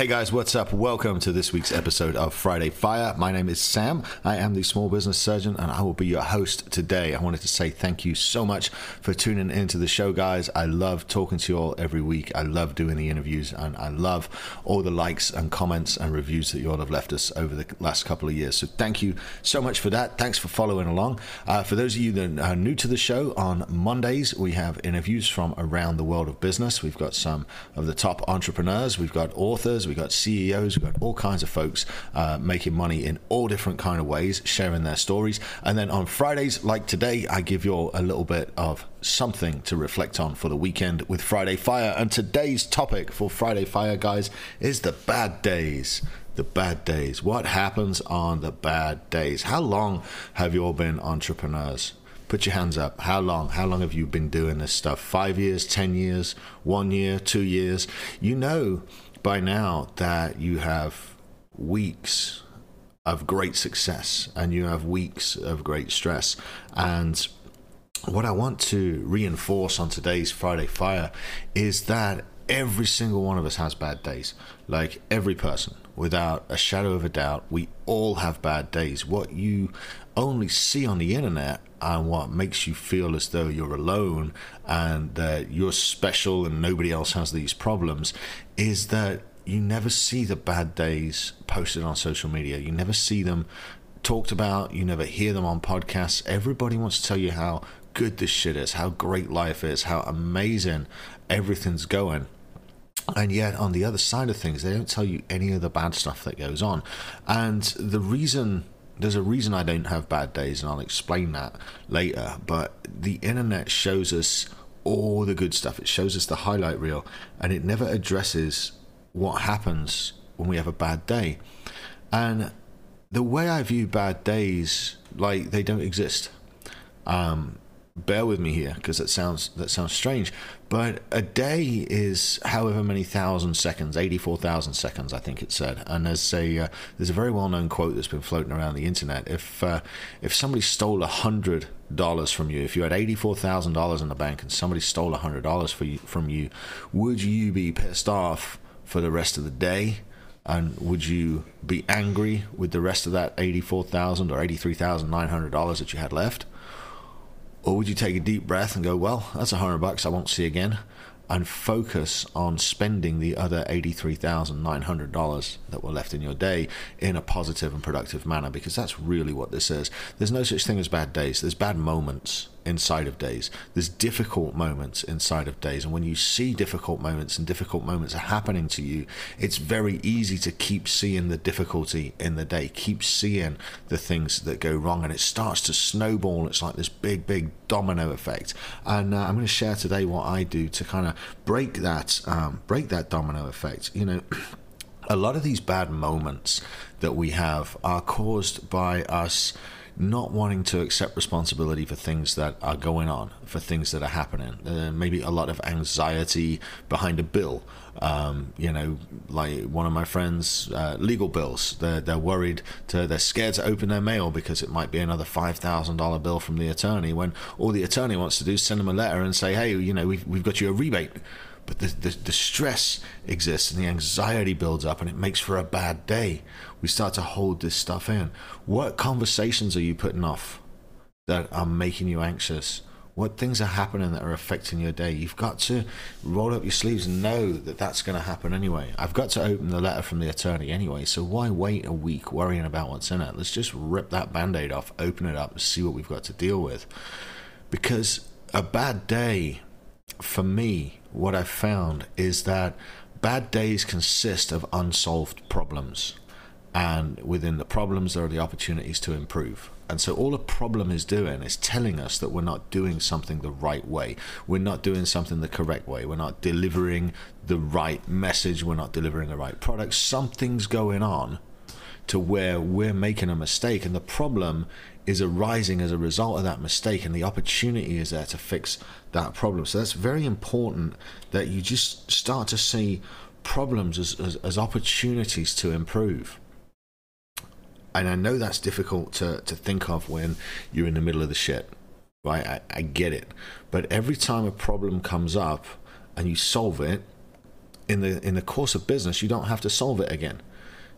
Hey guys, what's up? Welcome to this week's episode of Friday Fire. My name is Sam. I am the small business surgeon and I will be your host today. I wanted to say thank you so much for tuning into the show, guys. I love talking to you all every week. I love doing the interviews and I love all the likes and comments and reviews that you all have left us over the last couple of years. So thank you so much for that. Thanks for following along. Uh, for those of you that are new to the show, on Mondays we have interviews from around the world of business. We've got some of the top entrepreneurs, we've got authors we've got CEOs, we've got all kinds of folks uh, making money in all different kind of ways, sharing their stories. And then on Fridays, like today, I give you all a little bit of something to reflect on for the weekend with Friday Fire. And today's topic for Friday Fire, guys, is the bad days the bad days. What happens on the bad days? How long have you all been entrepreneurs? Put your hands up. How long? How long have you been doing this stuff? Five years, 10 years, one year, two years? You know by now that you have weeks of great success and you have weeks of great stress. And what I want to reinforce on today's Friday Fire is that every single one of us has bad days. Like every person, without a shadow of a doubt, we all have bad days. What you only see on the internet and what makes you feel as though you're alone and that you're special and nobody else has these problems is that you never see the bad days posted on social media. You never see them talked about. You never hear them on podcasts. Everybody wants to tell you how good this shit is, how great life is, how amazing everything's going. And yet, on the other side of things, they don't tell you any of the bad stuff that goes on. And the reason there's a reason I don't have bad days, and I'll explain that later. But the internet shows us all the good stuff, it shows us the highlight reel, and it never addresses what happens when we have a bad day. And the way I view bad days, like they don't exist. Um, bear with me here because that sounds that sounds strange but a day is however many thousand seconds 84,000 seconds I think it said. And there's a uh, there's a very well-known quote that's been floating around the internet. If uh, if somebody stole a hundred dollars from you if you had $84,000 in the bank and somebody stole a hundred dollars for you from you would you be pissed off for the rest of the day? And would you be angry with the rest of that 84,000 or $83,900 that you had left or would you take a deep breath and go, well, that's a hundred bucks I won't see again, and focus on spending the other $83,900 that were left in your day in a positive and productive manner? Because that's really what this is. There's no such thing as bad days, there's bad moments inside of days. There's difficult moments inside of days. And when you see difficult moments and difficult moments are happening to you, it's very easy to keep seeing the difficulty in the day, keep seeing the things that go wrong. And it starts to snowball. It's like this big, big domino effect. And uh, I'm going to share today what I do to kind of break that, um, break that domino effect. You know, a lot of these bad moments that we have are caused by us not wanting to accept responsibility for things that are going on, for things that are happening. Uh, maybe a lot of anxiety behind a bill. Um, you know, like one of my friends, uh, legal bills. They're, they're worried to, they're scared to open their mail because it might be another $5,000 bill from the attorney when all the attorney wants to do is send them a letter and say, hey, you know, we've, we've got you a rebate but the, the, the, stress exists and the anxiety builds up and it makes for a bad day. We start to hold this stuff in. What conversations are you putting off that are making you anxious? What things are happening that are affecting your day? You've got to roll up your sleeves and know that that's going to happen anyway. I've got to open the letter from the attorney anyway, so why wait a week worrying about what's in it? Let's just rip that band aid off, open it up, and see what we've got to deal with. Because a bad day for me, what I've found is that bad days consist of unsolved problems. And within the problems, there are the opportunities to improve. And so, all a problem is doing is telling us that we're not doing something the right way. We're not doing something the correct way. We're not delivering the right message. We're not delivering the right product. Something's going on to where we're making a mistake and the problem is arising as a result of that mistake and the opportunity is there to fix that problem so that's very important that you just start to see problems as, as, as opportunities to improve and I know that's difficult to, to think of when you're in the middle of the shit, right? I, I get it. But every time a problem comes up and you solve it, in the in the course of business, you don't have to solve it again.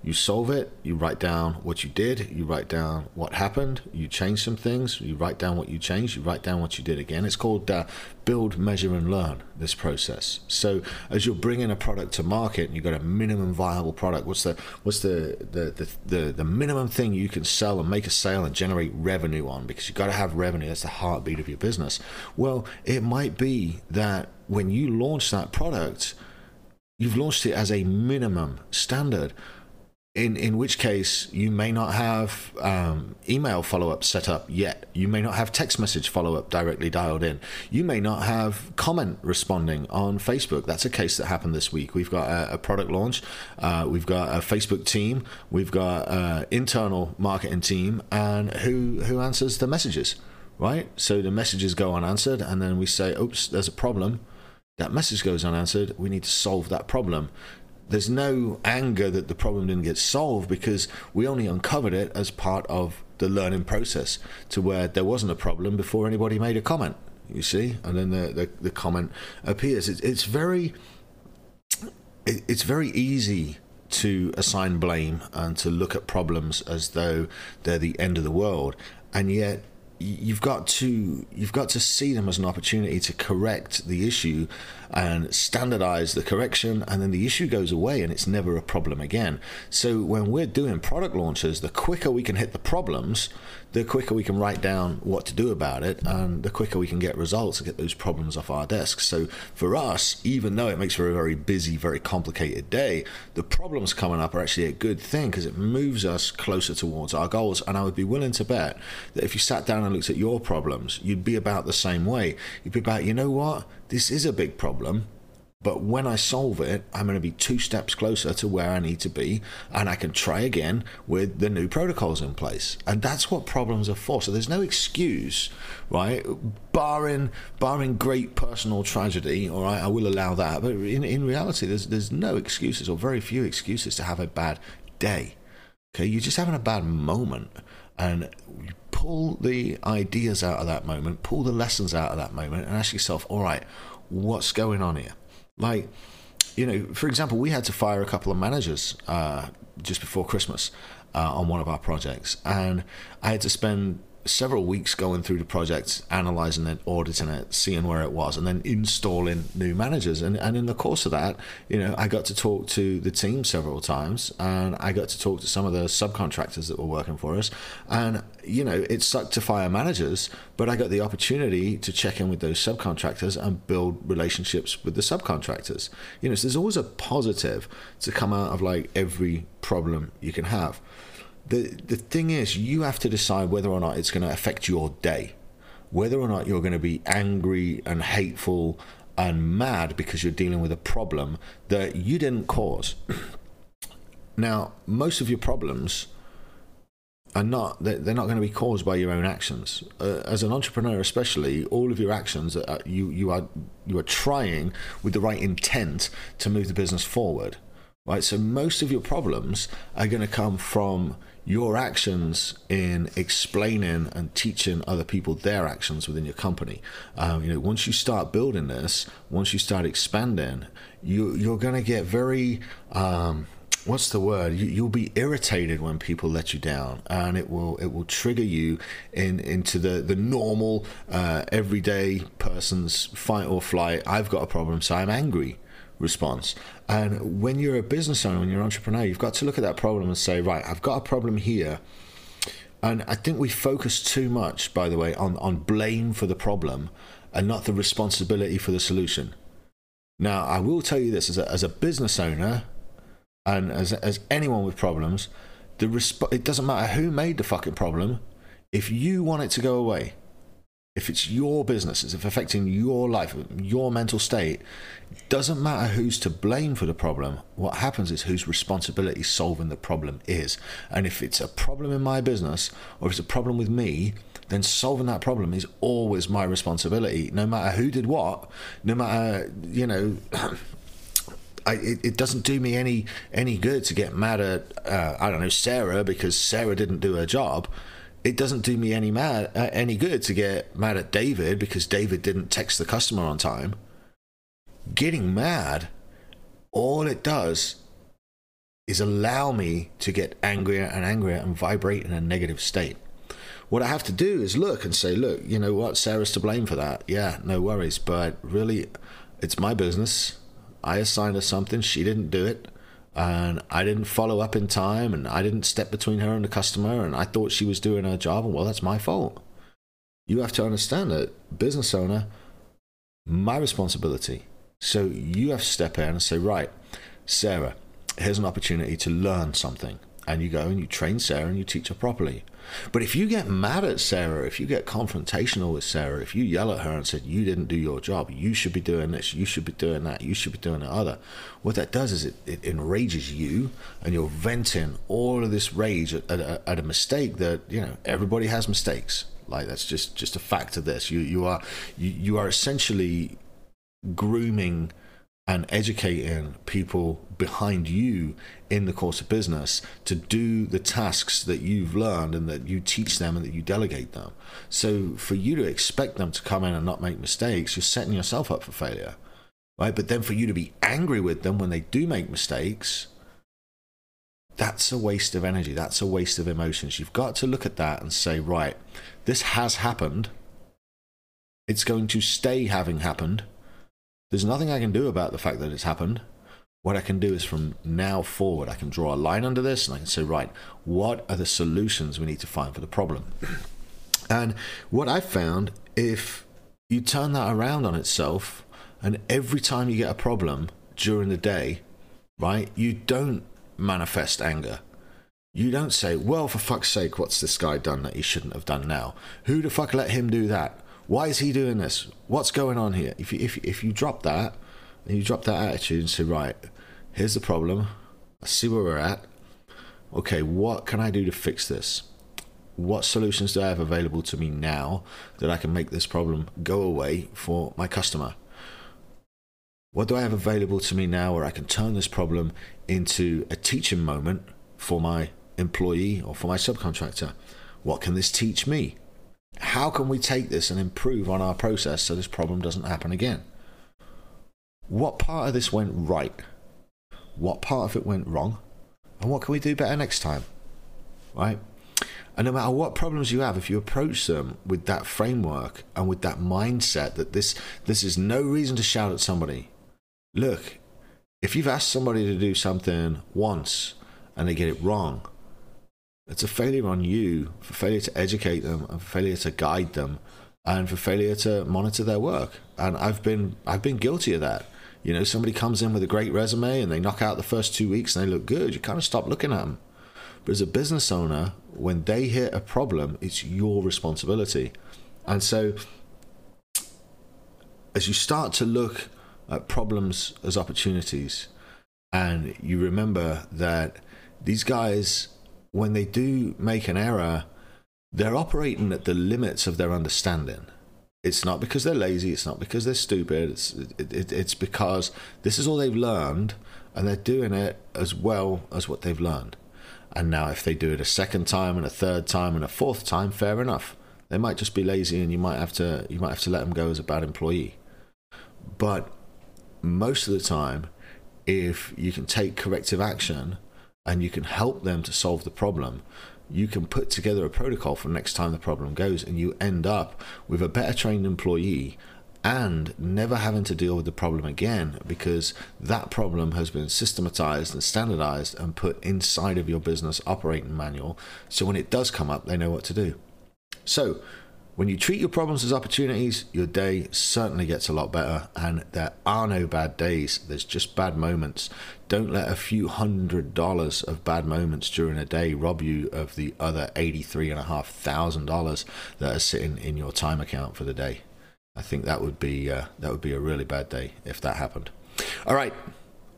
You solve it, you write down what you did, you write down what happened, you change some things, you write down what you changed, you write down what you did again. It's called uh, build, measure, and learn, this process. So as you're bringing a product to market and you've got a minimum viable product, what's the what's the the, the, the, the minimum thing you can sell and make a sale and generate revenue on? Because you've got to have revenue, that's the heartbeat of your business. Well, it might be that when you launch that product, you've launched it as a minimum standard in in which case you may not have um, email follow up set up yet. You may not have text message follow up directly dialed in. You may not have comment responding on Facebook. That's a case that happened this week. We've got a, a product launch. Uh, we've got a Facebook team. We've got an internal marketing team, and who who answers the messages, right? So the messages go unanswered, and then we say, "Oops, there's a problem." That message goes unanswered. We need to solve that problem there's no anger that the problem didn't get solved because we only uncovered it as part of the learning process to where there wasn't a problem before anybody made a comment you see? And then the, the, the comment appears. It's, it's very it, it's very easy to assign blame and to look at problems as though they're the end of the world. And yet you've got to you've got to see them as an opportunity to correct the issue and standardize the correction and then the issue goes away and it's never a problem again. So when we're doing product launches the quicker we can hit the problems the quicker we can write down what to do about it and the quicker we can get results and get those problems off our desks so for us even though it makes for a very busy very complicated day the problems coming up are actually a good thing because it moves us closer towards our goals and i would be willing to bet that if you sat down and looked at your problems you'd be about the same way you'd be about you know what this is a big problem, but when I solve it, I'm going to be two steps closer to where I need to be, and I can try again with the new protocols in place. And that's what problems are for. So there's no excuse, right? Barring barring great personal tragedy, all right, I will allow that. But in, in reality, there's there's no excuses or very few excuses to have a bad day. Okay, you're just having a bad moment, and pull the ideas out of that moment, pull the lessons out of that moment, and ask yourself, all right, what's going on here? Like, you know, for example, we had to fire a couple of managers uh, just before Christmas uh, on one of our projects, and I had to spend several weeks going through the project, analyzing it, auditing it, seeing where it was, and then installing new managers. And, and in the course of that, you know, I got to talk to the team several times, and I got to talk to some of the subcontractors that were working for us. And you know, it sucked to fire managers, but I got the opportunity to check in with those subcontractors and build relationships with the subcontractors. You know, so there's always a positive to come out of like every problem you can have the the thing is, you have to decide whether or not it's going to affect your day, whether or not you're going to be angry and hateful and mad because you're dealing with a problem that you didn't cause. now, most of your problems are not they're not going to be caused by your own actions. Uh, as an entrepreneur, especially, all of your actions uh, you you are you are trying with the right intent to move the business forward, right? So most of your problems are going to come from your actions in explaining and teaching other people their actions within your company. Um, you know, once you start building this, once you start expanding, you you're going to get very um, what's the word? You, will be irritated when people let you down and it will it will trigger you in into the the normal uh, everyday person's fight or flight. I've got a problem so i'm angry response. And when you're a business owner, when you're an entrepreneur, you've got to look at that problem and say, right, I've got a problem here. And I think we focus too much, by the way, on, on blame for the problem and not the responsibility for the solution. Now, I will tell you this as a, as a business owner and as, as anyone with problems, the resp- it doesn't matter who made the fucking problem. If you want it to go away, if it's your business, if it's affecting your life, your mental state, it doesn't matter who's to blame for the problem. What happens is whose responsibility solving the problem is. And if it's a problem in my business or if it's a problem with me, then solving that problem is always my responsibility, no matter who did what, no matter, you know. I, it, it, doesn't do me any any good to get mad at uh, I don't know Sarah because Sarah didn't do her job it doesn't do me any mad uh, any good to get mad at David because David didn't text the customer on time. Getting mad, all it does is allow me to get angrier and angrier and vibrate in a negative state. What I have to do is look and say, look, you know what, Sarah's to blame for that. Yeah, no worries, but really, it's my business. I assigned her something, she didn't do it and I didn't follow up in time and I didn't step between her and the customer and I thought she was doing her job and well that's my fault. You have to understand that business owner, my responsibility. So you have to step in and say, right, Sarah, here's an opportunity to learn something. And you go and you train Sarah and you teach her properly. But if you get mad at Sarah, if you get confrontational with Sarah, if you yell at her and said, You didn't do your job, you should be doing this, you should be doing that, you should be doing the other, what that does is it, it enrages you and you're venting all of this rage at, at, at a mistake that, you know, everybody has mistakes. Like that's just just a fact of this. You you are you, you are essentially grooming and educating people behind you in the course of business to do the tasks that you've learned and that you teach them and that you delegate them. So for you to expect them to come in and not make mistakes, you're setting yourself up for failure. Right? But then for you to be angry with them when they do make mistakes, that's a waste of energy. That's a waste of emotions. You've got to look at that and say, right, this has happened. It's going to stay having happened there's nothing I can do about the fact that it's happened. What I can do is from now forward, I can draw a line under this and I can say, right, what are the solutions we need to find for the problem? And what I've found, if you turn that around on itself, and every time you get a problem during the day, right, you don't manifest anger. You don't say, well, for fuck's sake, what's this guy done that he shouldn't have done now? Who the fuck let him do that? Why is he doing this? What's going on here? If you, if, if you drop that, and you drop that attitude and say, right, here's the problem. I see where we're at. Okay, what can I do to fix this? What solutions do I have available to me now that I can make this problem go away for my customer? What do I have available to me now where I can turn this problem into a teaching moment for my employee or for my subcontractor? What can this teach me? How can we take this and improve on our process so this problem doesn't happen again? What part of this went right? What part of it went wrong? And what can we do better next time? Right? And no matter what problems you have, if you approach them with that framework and with that mindset that this this is no reason to shout at somebody. Look, if you've asked somebody to do something once and they get it wrong, it's a failure on you for failure to educate them and failure to guide them and for failure to monitor their work. And I've been I've been guilty of that. You know, somebody comes in with a great resume and they knock out the first two weeks and they look good. You kind of stop looking at them. But as a business owner, when they hit a problem, it's your responsibility. And so, as you start to look at problems as opportunities, and you remember that these guys when they do make an error, they're operating at the limits of their understanding. It's not because they're lazy. It's not because they're stupid. It's it, it, it's because this is all they've learned, and they're doing it as well as what they've learned. And now, if they do it a second time and a third time and a fourth time, fair enough. They might just be lazy, and you might have to you might have to let them go as a bad employee. But most of the time, if you can take corrective action and you can help them to solve the problem, you can put together a protocol for next time the problem goes, and you end up with a better trained employee and never having to deal with the problem again because that problem has been systematized and standardized and put inside of your business operating manual. So when it does come up, they know what to do. So, When you treat your problems as opportunities, your day certainly gets a lot better, and there are no bad days. There's just bad moments. Don't let a few hundred dollars of bad moments during a day rob you of the other eighty-three and a half thousand dollars that are sitting in your time account for the day. I think that would be uh, that would be a really bad day if that happened. All right,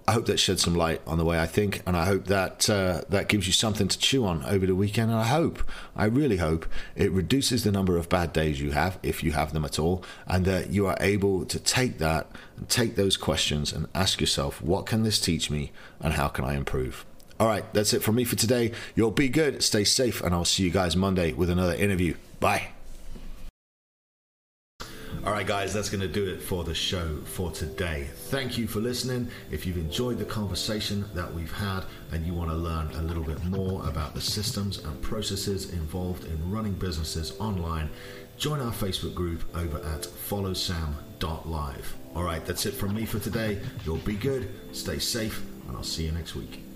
I hope that sheds some light on the way I think, and I hope that uh, that gives you something to chew on over the weekend. And I hope, I really hope, it reduces the number of bad days you have, if you have them at all, and that you are able to take that and take those questions and ask yourself, what can this teach me, and how can I improve? All right, that's it from me for today. You'll be good, stay safe, and I'll see you guys Monday with another interview. Bye. All right, guys, that's going to do it for the show for today. Thank you for listening. If you've enjoyed the conversation that we've had and you want to learn a little bit more about the systems and processes involved in running businesses online, join our Facebook group over at followsam.live. All right, that's it from me for today. You'll be good, stay safe, and I'll see you next week.